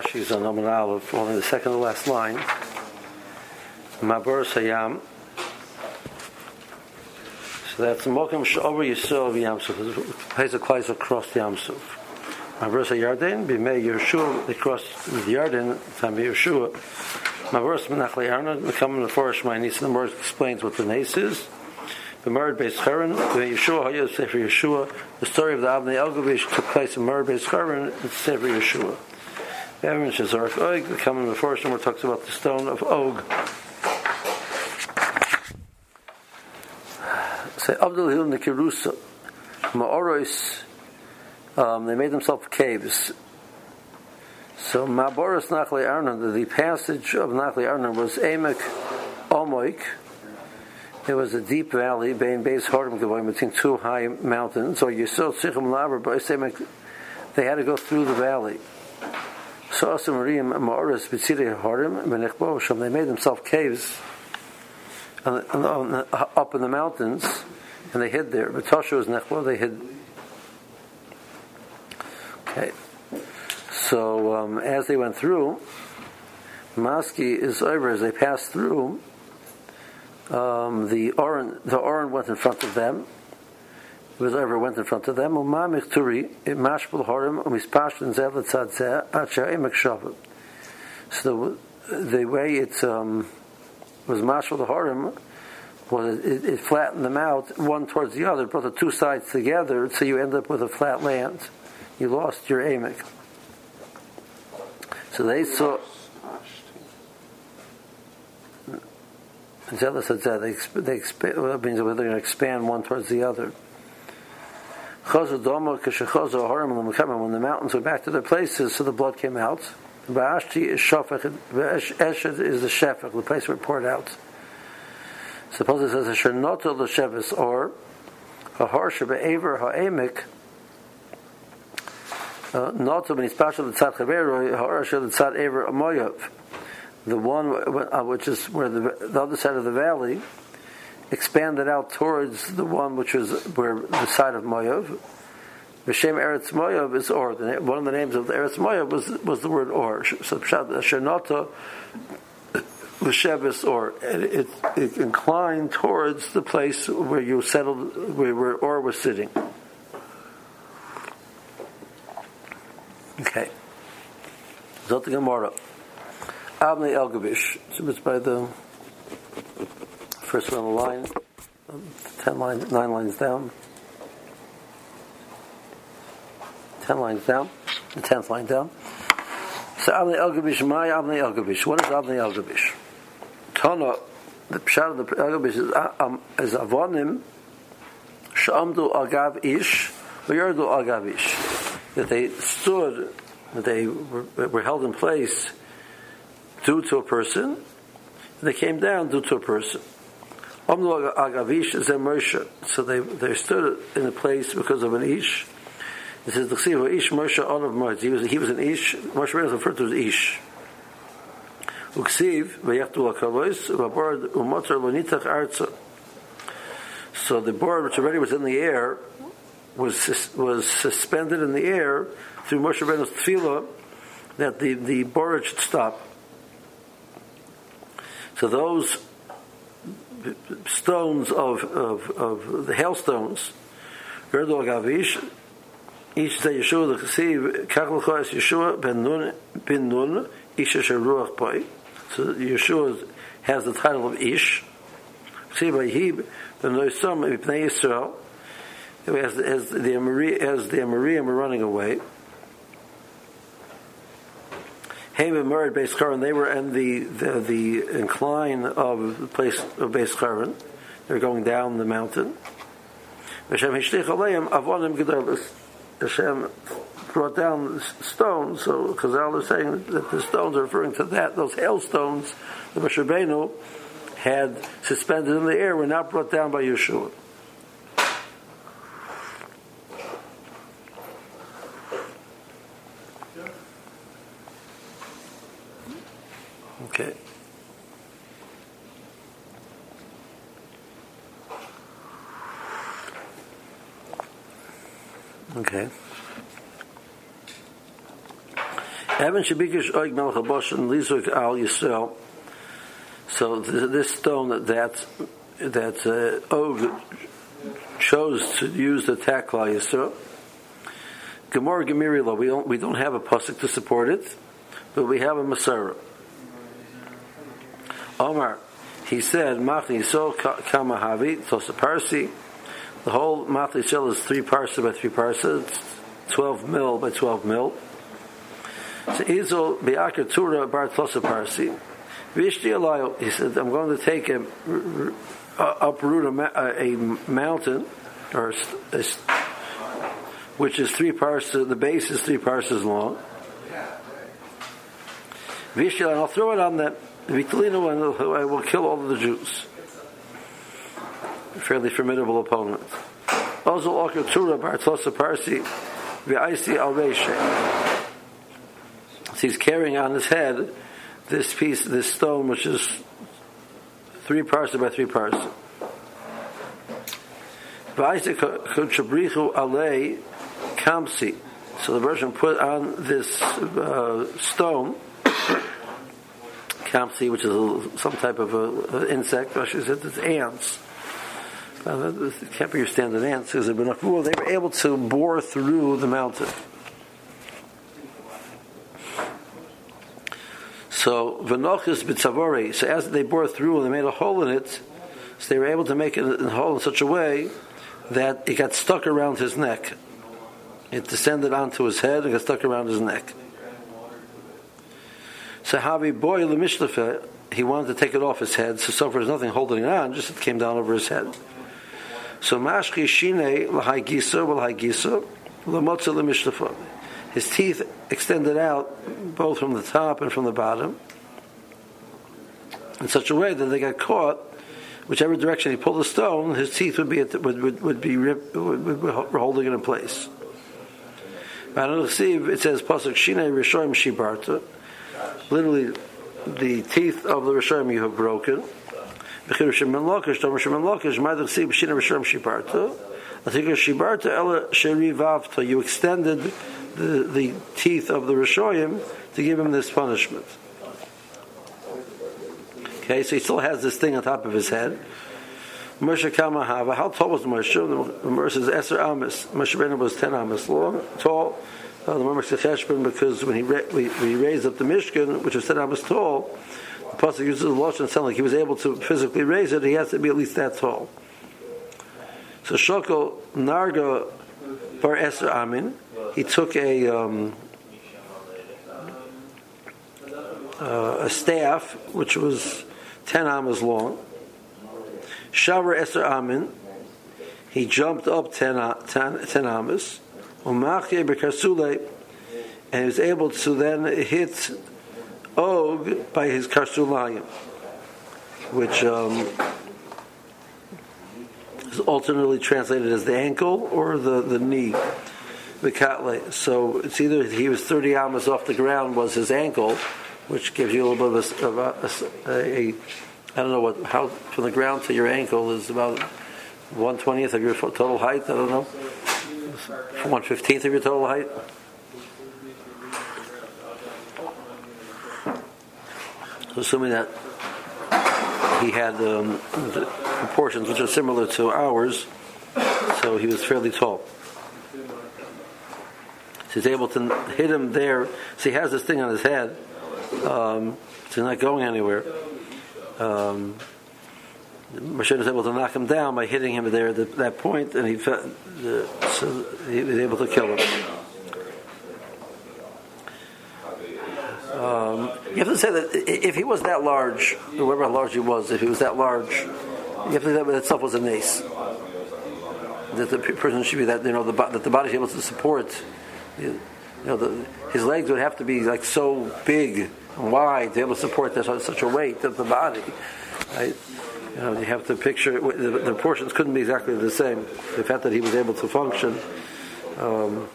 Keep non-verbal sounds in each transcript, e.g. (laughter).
Rashi is on Amar Aleph, only the second to last line. Mabur Sayam. So that's the Mokim Shover Yisrael of Yamsuf. Pesach Klais across the Yamsuf. Mabur Sayarden, Bimei Yeshua, crossed with Yarden, time of Yeshua. Mabur Menachle Arna, becoming the forest my niece, and the word explains what the nace is. B'Merd Beis Charon, Yeshua Hayah Sefer Yeshua. The story of the Avnei Elgavish took place in Merd Beis Charon, it's Sefer Yeshua. Evan Shazark Og, the coming before somewhere talks about the stone of Og. Say Abdul Hil Nikirusa, Ma'oros, um, they made themselves caves. So Ma'boros Nachli Arnon, the passage of Nachli Arnon was Emek Omoik, there was a deep valley between Beis Horim between two high mountains, or Yisrael Sichim Laver, but they had to go through the valley. They made themselves caves on the, on the, up in the mountains, and they hid there. But Tosha was Nechbo, they hid. Okay. So um, as they went through, Maski is over as they passed through um, the Oren, the Oren went in front of them. Was over, went in front of them. Umamich turi, mashbul horim, umispashtin zelet tzadzeh, acha emek shavim. So the, the way it um, was mashbul horim was it, it, flattened them out one towards the other, brought the two sides together, so you end up with a flat land. You lost your emek. So they saw. Zealous said that they, they that means they're going to expand one towards the other. When the mountains went back to their places, so the blood came out. Ba'ashti is shafach, Eshed is the shefach, the place where it poured out. Suppose it says Asher noto l'shevis or Haharsha be'aver ha'emik uh, noto b'nispashal l'tzad chaveru Haharsha l'tzad aver amoyav the one uh, which is where the, the other side of the valley expanded out towards the one which was where the side of Moav. Vishem Eretz Moav is Or. One of the names of the Eretz Moav was was the word Or. So uh, Shenota Vishevis Or. It, it, inclined towards the place where you settled, where, where Or was sitting. Okay. Zot Gemara. Avnei Elgavish. It's by the first one on the line, ten lines, nine lines down, ten lines down, the tenth line down. So Avnei Elgavish, my Avnei Elgavish. What is Avnei Elgavish? Tana, the pshat of the Elgavish is, uh, um, is avonim shamdu agav ish, v'yardu agav ish. That they stood, that they were, were held in place due to a person, they came down due to a person. So they, they stood in a place because of an ish. It says the ish Moshe of Moshe. He was he was an ish. Moshe Rabbeinu referred to as ish. Uksiv v'yachtu lakavois v'abord umotzar lonitach arza. So the board, which already was in the air, was was suspended in the air through Moshe Rabbeinu's tefillah that the the board should stop. So those stones of, of, of the hailstones, Gerdol Gavish, each day Yeshua the Chesiv, Kachel Choyes Yeshua ben Nun, ben Nun, Ish Ruach Poi. So Yeshua has the title of Ish. Chesiv Vayhib, ben Noisam, Ibnei Yisrael, as, as the Amarim, as the Amarim are running away, Haim and Murad Beis Charon, they were in the, the, the incline of the place of Beis Charon. They were going down the mountain. Hashem Avonim. Hashem brought down stones, so Chazal is saying that the stones are referring to that, those hailstones that Moshe had suspended in the air were not brought down by Yeshua. Okay. So this stone that that, uh, Og chose to use the Al Yisrael. Gemara Gemirila, we don't we don't have a pasuk to support it, but we have a Masara. Omar, he said, Machni Yisrael Kamahavi Tosa Parsi. The whole Machni Yisrael is three parsa by three parsa. It's twelve mil by twelve mil. So Izol Biakar Tura Bar Tosa Parsi. Vishti Alayo, he said, I'm going to take a, uproot a, a mountain, or a, which is three parts, the base is three parts long. Vishti, and I'll throw it on that Vitalino, and I will kill all the Jews. A fairly formidable opponent. Ozol Akar Tura Bar Tosa Parsi, V'aisi Al he's carrying on his head this piece, this stone, which is three parts by three parts. So the Russian put on this uh, stone, Kamsi, which is a, some type of a, a insect. Rashi said it's ants. Uh, it can't be your standard ants. Because they were able to bore through the mountain. So v'nochis b'tzavori. So as they bore through and they made a hole in it, so they were able to make it a hole in such a way that it got stuck around his neck. It descended onto his head and got stuck around his neck. So Havi boy lemishlafe, he wanted to take it off his head. So so far there's nothing holding it on, just it came down over his head. So mashchi shine l'hai gisa l'hai gisa l'motza lemishlafe his teeth extended out both from the top and from the bottom in such a way that they got caught whichever direction he pulled the stone his teeth would be the, would, would, would, be rip, would, would, be holding it in place. It says pasuk shine rishoim shibarta. Literally the teeth of the rishoim you have broken you extended the, the teeth of the Rishoyim to give him this punishment. Okay, so he still has this thing on top of his head. Moshe Kamahava, how tall was Moshe? The Moshe says Eser Amis. Moshe Rabbeinu was 10 Amis long, tall. Uh, the Moshe Cheshbon, because when he, ra- we, he raised up the Mishkan, which was 10 Amis tall, the Pasuk uses the Lashon sound like he was able to physically raise it, he has to be at least that tall. So Shoko Narga Bar Eser Amin, he took a um, uh, a staff which was ten amas long. Shavar Eser Amin, he jumped up ten, ten, ten amas. and he was able to then hit Og by his karsulayim, which um, is alternately translated as the ankle or the, the knee the katle. So it's either he was 30 amas off the ground was his ankle, which gives you a little bit of a, a, a, a I don't know what how from the ground to your ankle is about one twentieth of your total height. I don't know, one fifteenth of your total height. Assuming that he had um, proportions which are similar to ours, so he was fairly tall. So he's able to hit him there. So he has this thing on his head. Um, so he's not going anywhere. Um, Moshe was able to knock him down by hitting him there at that point, and he so he was able to kill him. Um, you have to say that if he was that large, whoever large he was, if he was that large, you have to say that itself was a nace. That the person should be that you know the, that the body is able to support you know, the, his legs would have to be like so big and wide to be able to support this, such a weight of the body. Right? You know, you have to picture the, the proportions couldn't be exactly the same. The fact that he was able to function um,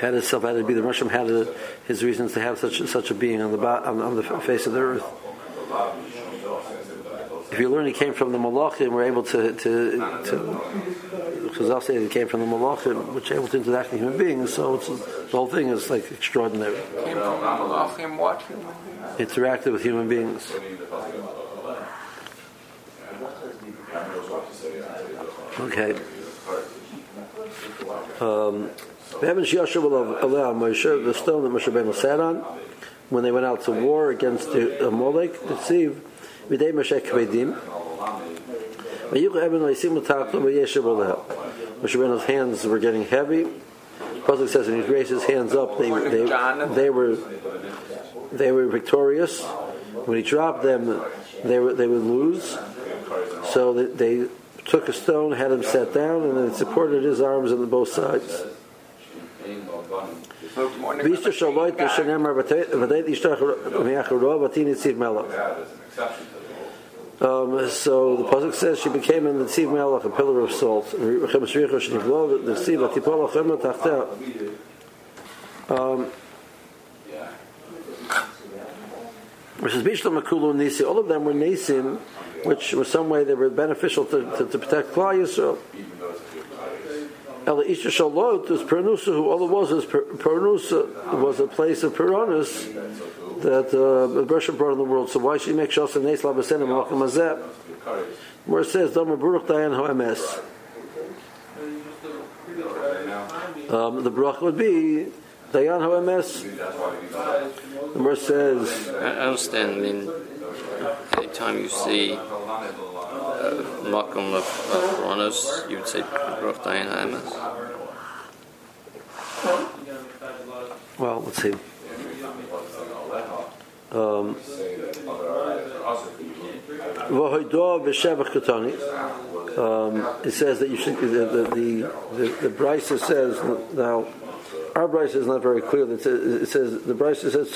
had itself had to be the Russian had a, his reasons to have such such a being on the on, on the face of the earth. if you learn he came from the Malachim, we're able to to to Chazal say he came from the Malachim, which able to interact with human beings. So the whole thing is like extraordinary. Came from the Malachim, what human beings? Interacted with human beings. Okay. Um, the stone that Moshe Rabbeinu sat on when they went out to war against the Amalek, the Tziv, Midei Moshe Kvedim. Moshe Rabbeinu's hands were getting heavy. Pasuk says, when he raised his hands up, they, they, they were they were victorious. When he dropped them, they were, they would lose. So they, they took a stone, had him set down, and then supported his arms on both sides. Um, so the pasuk says she became in the tziv melech, a pillar of salt. Um, which is Bishlam Makulu Nisi. All of them were Nisim, which was some way they were beneficial to, to, to protect Klal Yisrael. El Isha Shalot is Pernusa, who all it was is Pernusa was a place of Peronus that uh, Bershom brought in the world. So why should he make Shas and Nes Labasenim Malachim Azeh? Where it says, Dama Baruch Dayan Ho'emes. Um, the Baruch would be Dayan Ho'emes. The verse says. I understand. I mean, anytime you see Makom of Kronos, you would say Dayan Ho'emes. Well, let's see. Um, um, it says that you should the the the, the, says now our Brisa is not very clear. It says, the it says the Brisa says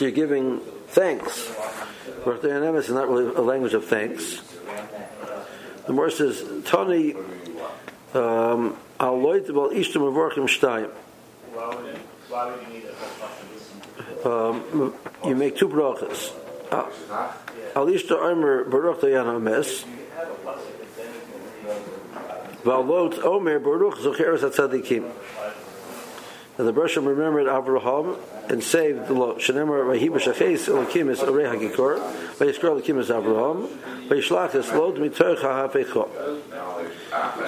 You're giving thanks. Barthayanemis is not really a language of thanks. The Morse says Tony um. Um, you make two brachas. Al ishta omer baruch dayan hames. Val omer baruch zocheres atzadikim. And the Bershom remembered Avraham and saved the Lot. Shenemar vahi b'shachis elakim is arei hagikor. Vayiskor elakim is Avraham.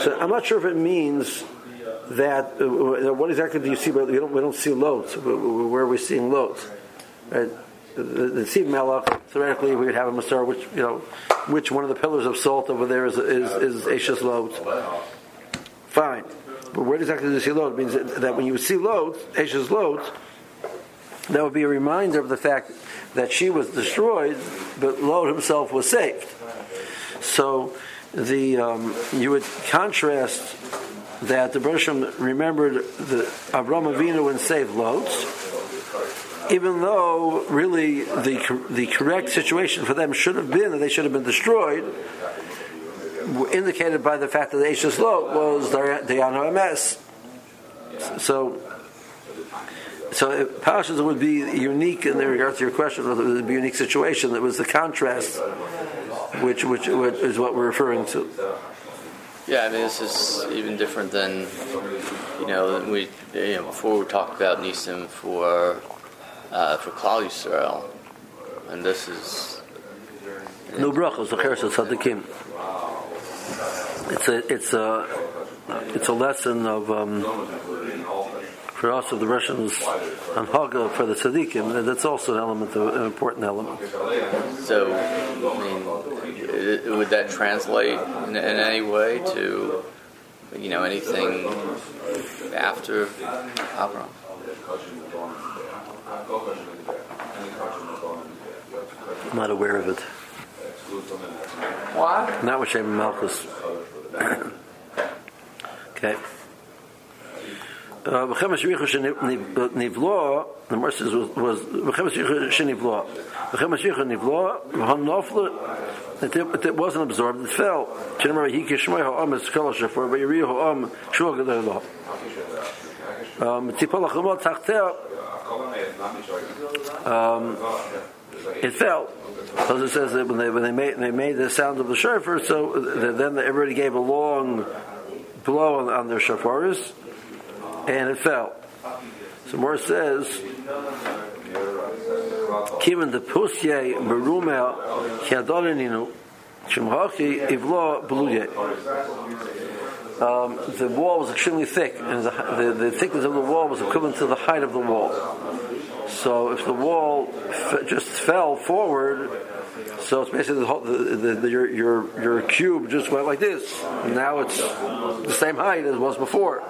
So I'm not sure if it means that uh, what exactly do you see? We don't we don't see loads. Where are we seeing loads? The, the Tziv Melech, theoretically, we would have a Masar, which you know, which one of the pillars of salt over there is is, is Ashes. Fine, but where exactly do you see loads? It means that, that when you see loads, Ashes loads, that would be a reminder of the fact that she was destroyed, but Lot himself was saved. So the um, you would contrast that the Bershom remembered the Avram Avinu and saved loads, even though really the the correct situation for them should have been that they should have been destroyed, indicated by the fact that the Ashes Lot was Dayano MS. So. So Parashas would be unique in regard to your question. It would be a unique situation. It was the contrast which, which, which is what we're referring to. Yeah, I mean, this is even different than, you know, we, you know, before we talked about Nisim for, uh, for Klal Yisrael, and this is. No brachos, the cheres tzaddikim. It's a, it's a, it's a lesson of, um, for us of the Russians and Haga for the tzaddikim, and that's also an element, of, an important element. So, I mean, would that translate in, in, any way to you know anything after Avram? I'm not aware of it. What? Not with Shem Malchus. (coughs) okay. Uh, the Morse was was It, it, it wasn't absorbed, it fell. Um, um, it fell. Because it says that when they when they made they made the sound of the shofar, so then everybody gave a long blow on, on their shofaris, and it fell. So more says, Kimin the pusye berumel kiadolininu shemhachi ivlo beluye. Um, the wall was extremely thick, and the, the, the, thickness of the wall was equivalent to the height of the wall. So if the wall f- just fell forward, so it's basically the, whole, the, the, your, your, your cube just went like this. Now it's the same height as it was before.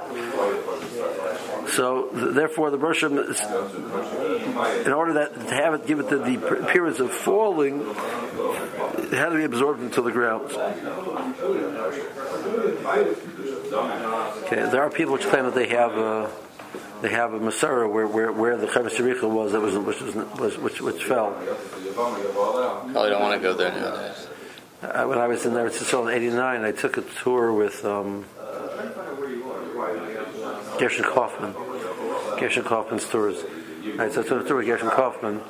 So therefore, the Bershom, in order that to have it, give it the, the appearance of falling, it had to be absorbed into the ground. Okay, there are people which claim that they have a, they have a Masara where, where, where the Chavis was that was which was, was which, which fell. Probably don't want to go there nowadays. Uh, when I was in there, it's in '89. I took a tour with um, Gershon Kaufman. Gershon Kaufman's tours. I took a tour with Gershon Kaufman.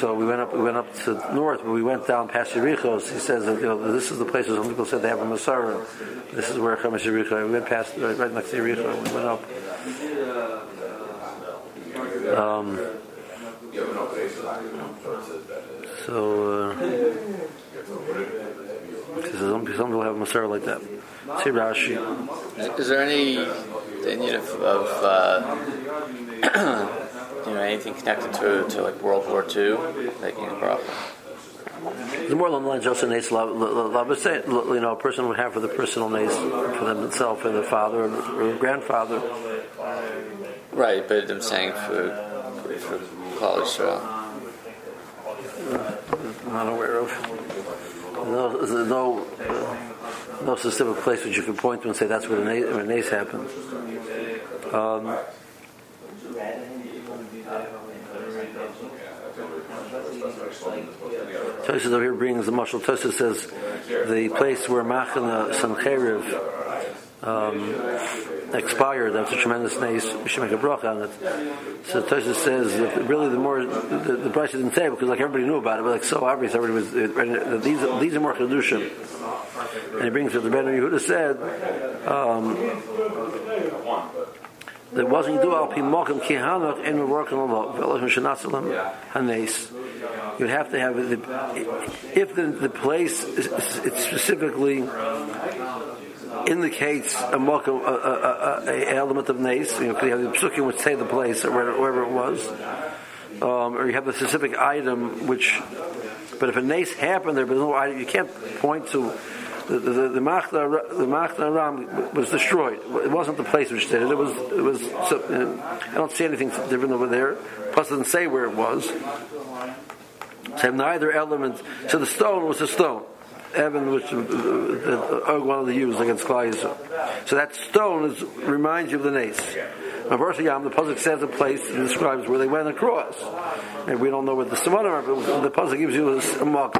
So we went up. We went up to north, but we went down past Yerichos. He says that you know this is the place where some people said they have a Masara. This is where Chamas Yericho. We went past right, right next to Yericho. We went up. Um, so, uh, some, people have a Masara like that. See Rashi. Is there any opinion of, of uh, (clears throat) you know anything connected to, to like World War II making a bracha? The more the lines of nace love, you know, a person would have for the personal nace for themselves, for their father or grandfather. Right, but I'm saying for for Klal Yisrael. I'm not aware of. No, there's no, no specific place which you can point to and say that's where the nace happened. Um, Tosis over here brings the Marshal Tosis says the place where Machana Sancheriv um, expired. That's a tremendous nace. We should make a bracha on it. So Tosis says that really the more the, the price didn't say because like everybody knew about it, but like so obvious everybody was uh, these these are more chedushim. And he brings what the Ben Yehuda said. Um, that wasn't do al pi mokum ki hanach en working velach mishnatzalim hanes you have to have the if the, the place it specifically indicates a mokum a, a, a, a, element of nace you know you have the psukim would say the place or wherever, it was um, or you have the specific item which but if a nace happened there but no item you can't point to the the, the, the Machna Ram was destroyed. It wasn't the place which did it. It was it was. So, uh, I don't see anything different over there. Plus, it doesn't say where it was. Have neither element. So the stone was a stone. Evan, which uh, uh, one of the used against Klai So that stone is, reminds you of the nace. Yam, the puzzle says a place and describes where they went across, and we don't know what the Simon are, but the puzzle gives you a mark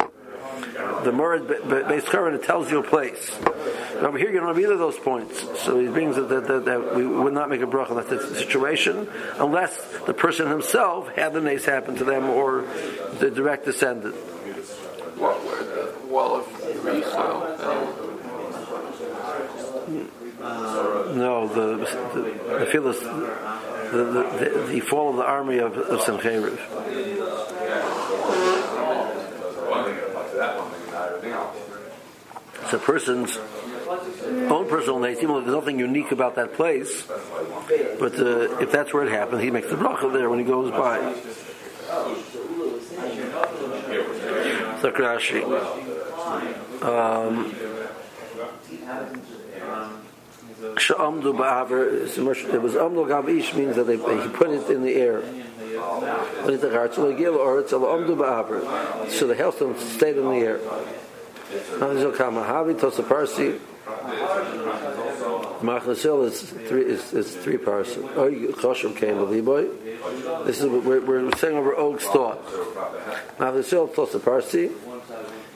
the Murad Beis Karen, it tells you a place. But over here, you don't have either of those points. So he brings that, that, that, that we would not make a bracha in that situation unless the person himself had the nace happen to them or the direct descendant. What were the uh, wall of Richo? Uh, no, the the, the, the, the, the, fall of the army of, of Sencheriv. It's a person's own personal even though there's nothing unique about that place. But uh, if that's where it happened, he makes the bracha there when he goes by. Sakrashi. Um, Sha'amdu ba'aver, it was amdu gavish means that they, he put it in the air. So the hailstone stayed in the air. Machlasil is three is, is three parsi. Oh, Choshev came. This is we're, we're saying over Og's thought. Machlasil Tosa Parsi.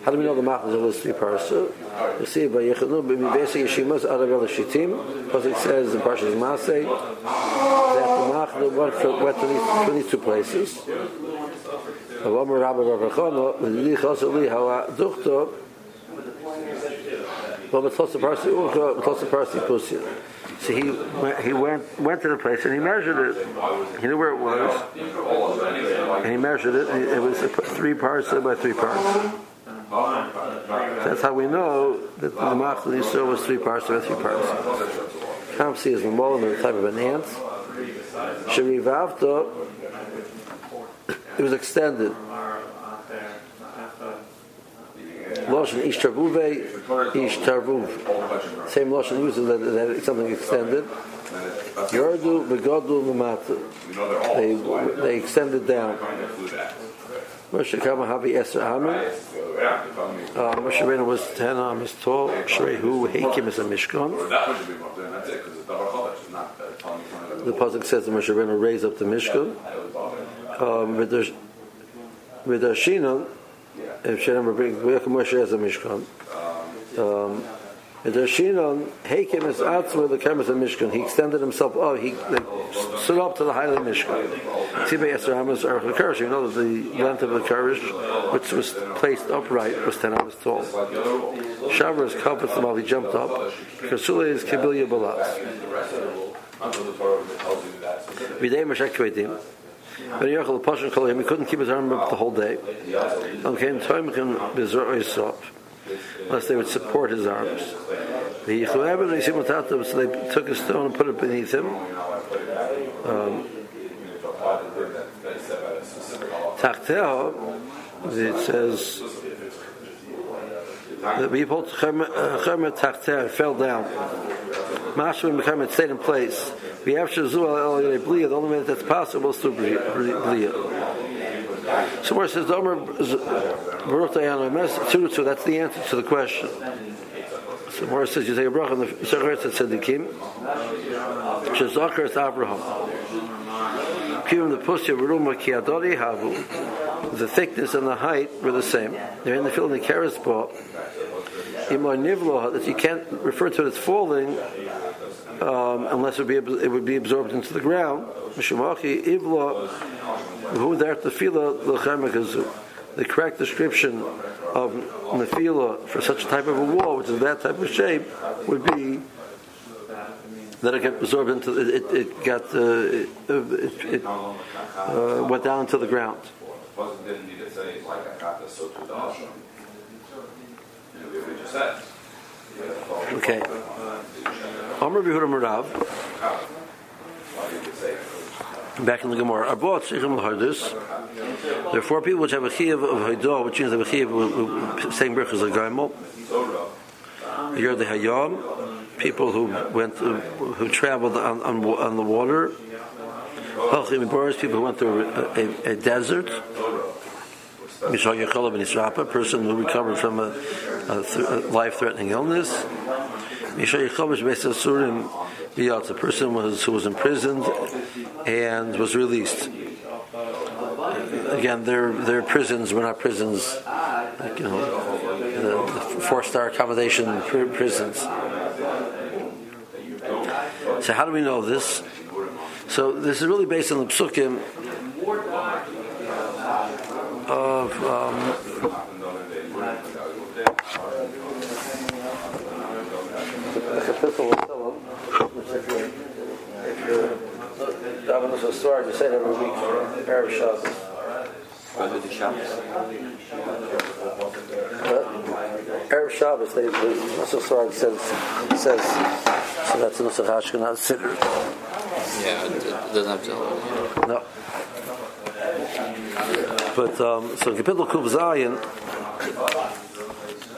How do we know the Machlokes was three parsa? You see by Yechonu b'mibesi Yeshimas Arav Shitim, because it says in Parshas Masay that the Machlokes went, for, to, these two places. Avamar Rabbi Rav Chono, v'li choseli hawa duchto, well, but Tosa Parsi Ucha, Tosa Parsi Pusia. So he went, he went went to the place and he measured it. He knew where it was, and he measured it. It was three parts by three parts. That's how we know that the Machlokes Yisrael was three parts by three parts. Kamsi is Mamol the type of an ant. Sherivavta, it was extended. Loshen Ish Tarvuve, Same Loshen uses that, that something extended. Yordu, Begodu, Lamata. They, they extended down. Moshe Kama Havi Eser Amen. Uh, Moshe Rabbeinu was 10 amas tall. Shrehu Heikim is a Mishkan. The Pasuk says that Moshe Rabbeinu raised up the Mishkan. Um, with the with the Shinon, if Shem brings Moshe as a Mishkan. Um, the Shinon, Hakim is outside the Kemes of Mishkan. He extended himself Oh, He stood up to the height of the Mishkan. Tibay Esra Hamas Arach Karish. You know that the length of the Karish, which was placed upright, was 10 hours tall. Shavar is Kapat while he jumped up. Kasula is Kibilya Balas. Videi Mashak Kvedim. But Yochel Pashan Kol he couldn't keep his arm up the whole day. Okay, Toimkin Bizar Yisop unless they would support his arms. They took a stone and put it beneath him. Um, it says the people Tachteh fell down. Mashvim Chemet stayed in place. The only way that's possible is through Bliya. So where it says Dayan that's the answer to the question. So where it says you say a bracha in the said Tzadikim, Shazakar is Abraham. Kivim the Pusya Baruma Kiadori Havu. The thickness and the height were the same. They're in the field in the Keres ball. That you can't refer to it as falling um, unless it would, be, it would be absorbed into the ground. L'chemikazu. The correct description of nefila for such a type of a wall, which is that type of shape, would be that it got absorbed into it. It, it got uh, it, it, uh, went down to the ground. Okay. Amr Behuda Murav back in the Gemara. Arbot Shechim L'Hardus. There are four people which have a chiyav of Haidah, which means they have a chiyav of saying brachas Gaimel. You're the Hayam, people who went to, who traveled on, on, on the water. Halchim Boris, people who went through a, a, a desert. Israpa, person who recovered from a, a, th- a life-threatening illness. A person was, who was imprisoned and was released. Again, their their prisons were not prisons, like, you know, four-star accommodation prisons. So how do we know this? So this is really based on the psukim of um, Davenos Aswar, you say it every week for Arab Shabbos. Go to the Shabbos. Arab Shabbos, they, the Nusach Aswar says, says, so that's the Nusach Ashkenaz Siddur. Yeah, it doesn't have to. No. But, um, so Kapitel Kuv Zayin,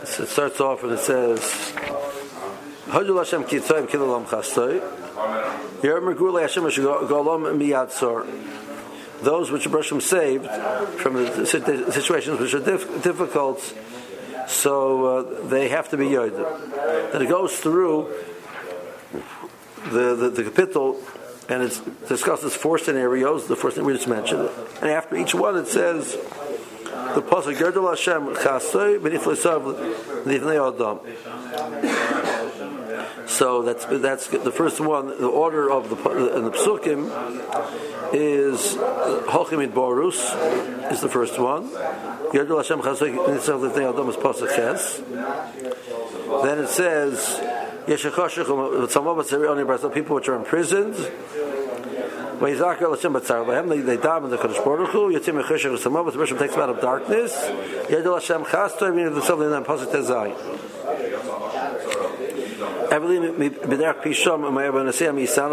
it starts off and it says, Hajul Hashem ki tzayim kilalam chastoi, those which Hashem saved from the situations which are difficult, so uh, they have to be Yod. Then it goes through the, the, the capital and it discusses four scenarios, the first thing we just mentioned. And after each one it says the pasuk Yerdol Hashem Livnei Adam. So that's that's the first one. The order of the in the psukim is Hochim Borus is the first one. Yerdol Hashem Livnei Adam is pasuk Ches. Then it says people which are imprisoned. When Yizakar Lashem Batzar Lahem, they, they daven the Kodesh Baruch Hu, Yotzim Mechesher V'Samov, the Rishon takes them out of darkness, Yedel Hashem Chastoy, meaning themselves in them, Pasuk Tezai.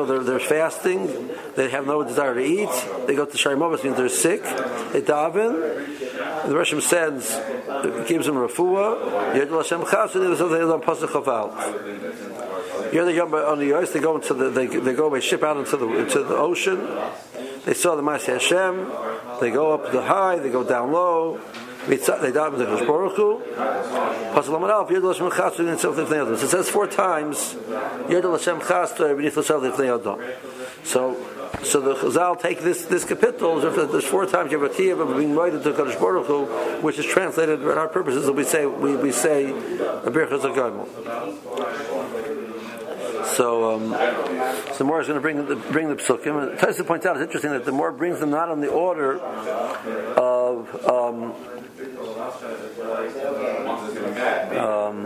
They're, they're fasting, they have no desire to eat, they go to Sharimovas, means they're sick, they daven, the Rishon sends, gives them refuah, Yedel Hashem Chastoy, and themselves in them, Pasuk Chaval. You're the Yom on the ice. They go into the they, they go by ship out into the into the ocean. They saw the Masih Hashem. They go up the high. They go down low. It says four times, So, so the Chazal take this this capital. There's four times you have a of being right into Kadosh Baruch Hu, which is translated for our purposes. We say we, we say a birchas so, um, so more is going to bring the bring the psukim. Taisa points out it's interesting that the more brings them not on the order of um, um,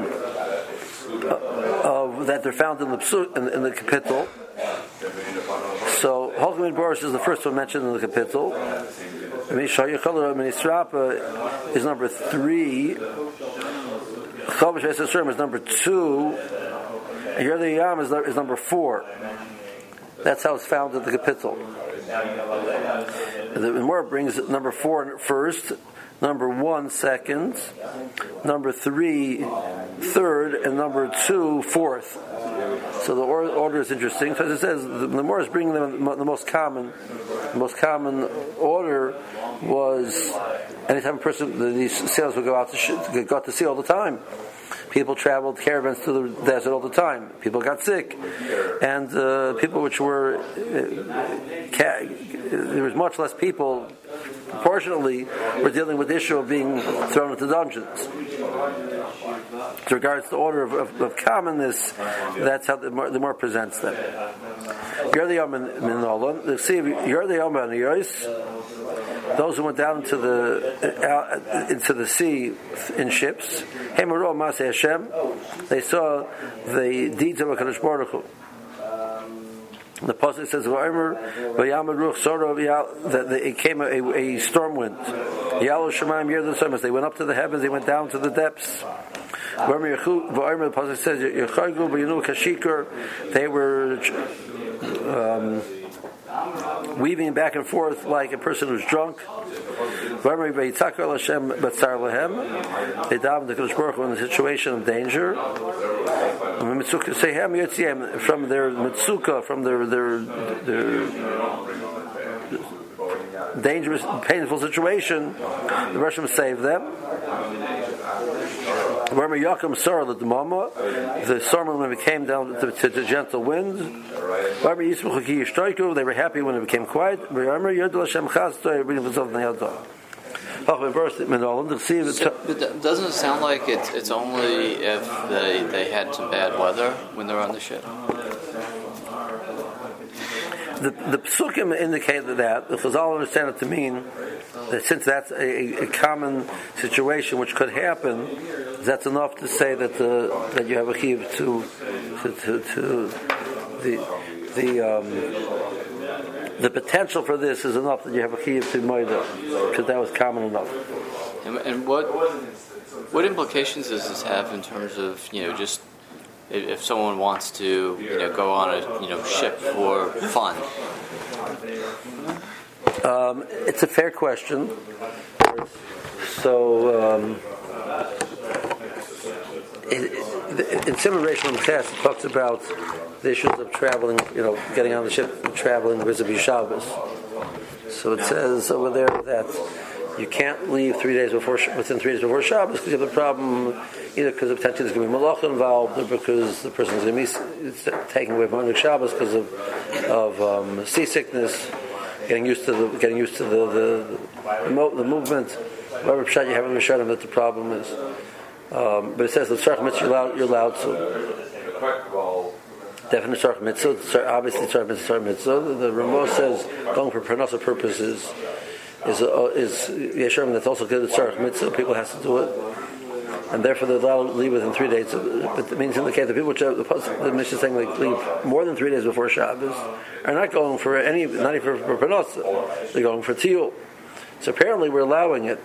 of that they're found in the psuk, in, in the kapitel. So Holcomb Boris is the first one mentioned in the. Minisrapa is number three. Chavish is number two. Here the Yam is, is number four. That's how it's found in the capital. The more brings number four first, number one second, number three third, and number two fourth. So the order is interesting. So as it says, the, more is bringing them the most common, the most common order was anytime a person these sailors would go out to got to sea all the time. People traveled caravans to the desert all the time. People got sick, and uh, people which were uh, ca- there was much less people proportionately were dealing with the issue of being thrown into dungeons. With regards to the order of, of, of commonness, that's how the more, the more presents them. You're the Yom the sea you're the Yom those who went down into the uh, into the sea in ships, they saw the deeds of Hakadosh Baruch Hu. The pasuk says, that it came a, a storm wind. They went up to the heavens. They went down to the depths. The pasuk says, They were. Um, weaving back and forth like a person who's drunk. They daven the Kodesh Baruch in a situation of danger. From their mitzuka, from their their their dangerous, painful situation, the Russians saved them. Where Yakum Sarah the Mama, the storm became down to, to, to gentle wind. They were happy when it became quiet. Doesn't it sound like it's, it's only if they, they had some bad weather when they're on the ship? The, the psukim indicate that the Chazal understand it to mean that since that's a, a, common situation which could happen, that's enough to say that the, that you have a chiv to, to, to, to the the um, the potential for this is enough that you have a chiv to moida because that was common enough. And, and what what implications does this have in terms of you know just if someone wants to, you know, go on a you know ship for fun? Um, it's a fair question. So, um, in, racial class, it talks about the issues of traveling, you know, getting on the ship and traveling vis-a-vis Shabbos. So it says over there that you can't leave three days before within three days before Shabbos because you have the problem either because of potentially there's going to be malach involved or because the person's going to be taken away from Shabbos because of of um, seasickness, getting used to the getting used to the the, the, the movement. whatever pshat you have in the Rishonim that the problem is. Um, but it says the tzarch mitzvah you're allowed, you're allowed to. Definite tzarch mitzvah, obviously tzarch mitzvah, tzarch mitzvah. The Ramos says going for parnasa purposes is uh, is yesharim that's also good at mitzvah. People has to do it and therefore they're allowed to leave within three days. But it means in the case the people which are, the, the mission saying they leave more than three days before Shabbos are not going for any, not even for, for Panosa. They're going for Tiyul. So apparently we're allowing it.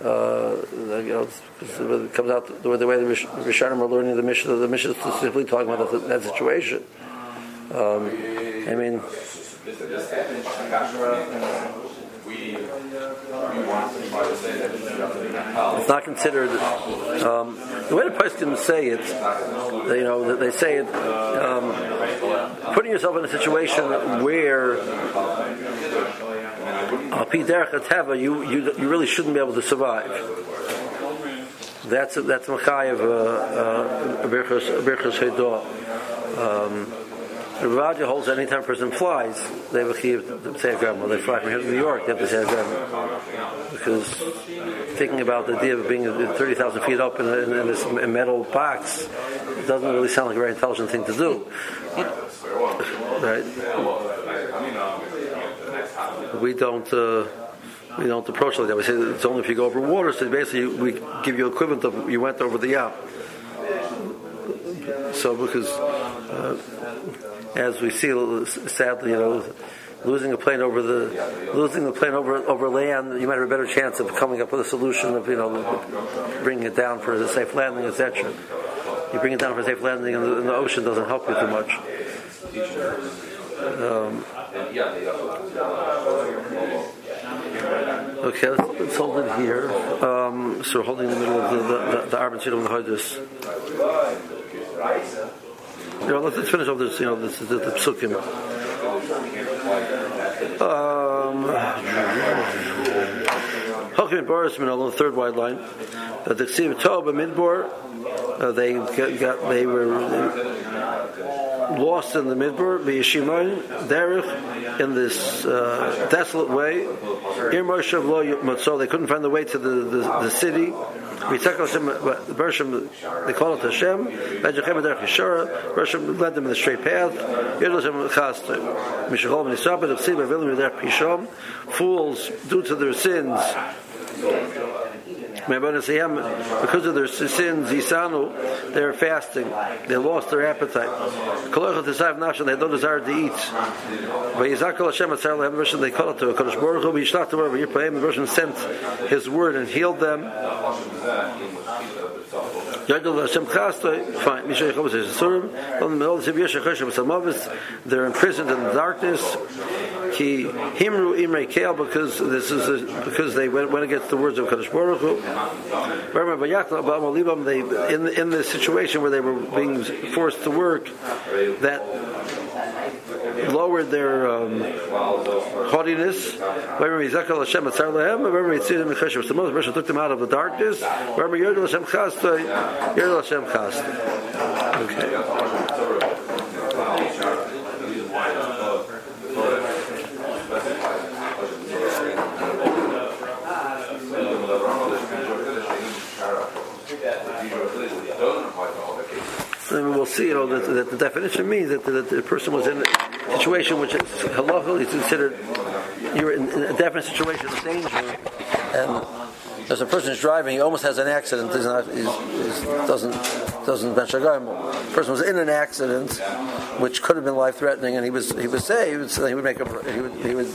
Uh, you know, it comes out the, the way the Rishonim are learning the Mishnah. The Mishnah is specifically talking about that, that situation. Um, I mean. It's not considered. Um, the way the Poskim say it, you know, they say it, um, putting yourself in a situation where you, you you really shouldn't be able to survive. That's that's Machayev uh, uh, Birchas Um Ravaja holds anytime a person flies, they have a chiyuv to say a Gomel. They fly from here to New York, they have a Gomel. Because thinking about the idea of being 30,000 feet up in, a, in, this metal box doesn't really sound like a very intelligent thing to do. Right? We don't. Uh, we don't approach like that. We say it's only if you go over water. So basically, we give you equivalent of you went over the yap. So because uh, as we see, sadly, you know, losing a plane over the losing the plane over over land, you might have a better chance of coming up with a solution of you know bringing it down for a safe landing, etc. You bring it down for a safe landing, and the, and the ocean doesn't help you too much. Um, okay, let's, let's, hold it here. Um, so we're holding in the middle of the the, the, the Arban of the Hoydus. You know, let's finish off this. You know, this is the, the psukim. Um, Hakim Boris on the third wide line. Uh, the Ksiv Toba Midbor, uh, they got, they were lost in the Midbor, Yeshimon, Derech, in this uh, desolate way. They couldn't find the way to the, the, the city. They call it Hashem. Bershom led them in the straight path. Fools, due to their sins, because of their sins, Isanu, they're fasting. They lost their appetite. They don't desire to eat. They call to Kadosh Baruch Hu, Yishlach to wherever The person sent His word and healed them. Fine. They're imprisoned in the darkness. Ki himru imrei kel because this is a, because they went, went against the words of Kadosh Baruch Hu. They in in the situation where they were being forced to work, that lowered their um, haughtiness. Remember, Yizakal Hashem Atzar Lehem. Remember, Yitzir Dem Cheshev. The most person took them out of the darkness. Remember, Yerdal Hashem Chasta. Yerdal Hashem Chasta. Okay. See, you know, that, that the definition means that, that, the person was in a situation which is halacha, is considered you're in, in, a definite situation of danger, and as a person is driving, he almost has an accident. He's not, he's, he's doesn't doesn't The person was in an accident, which could have been life threatening, and he was he was saved. So he would make a he would he would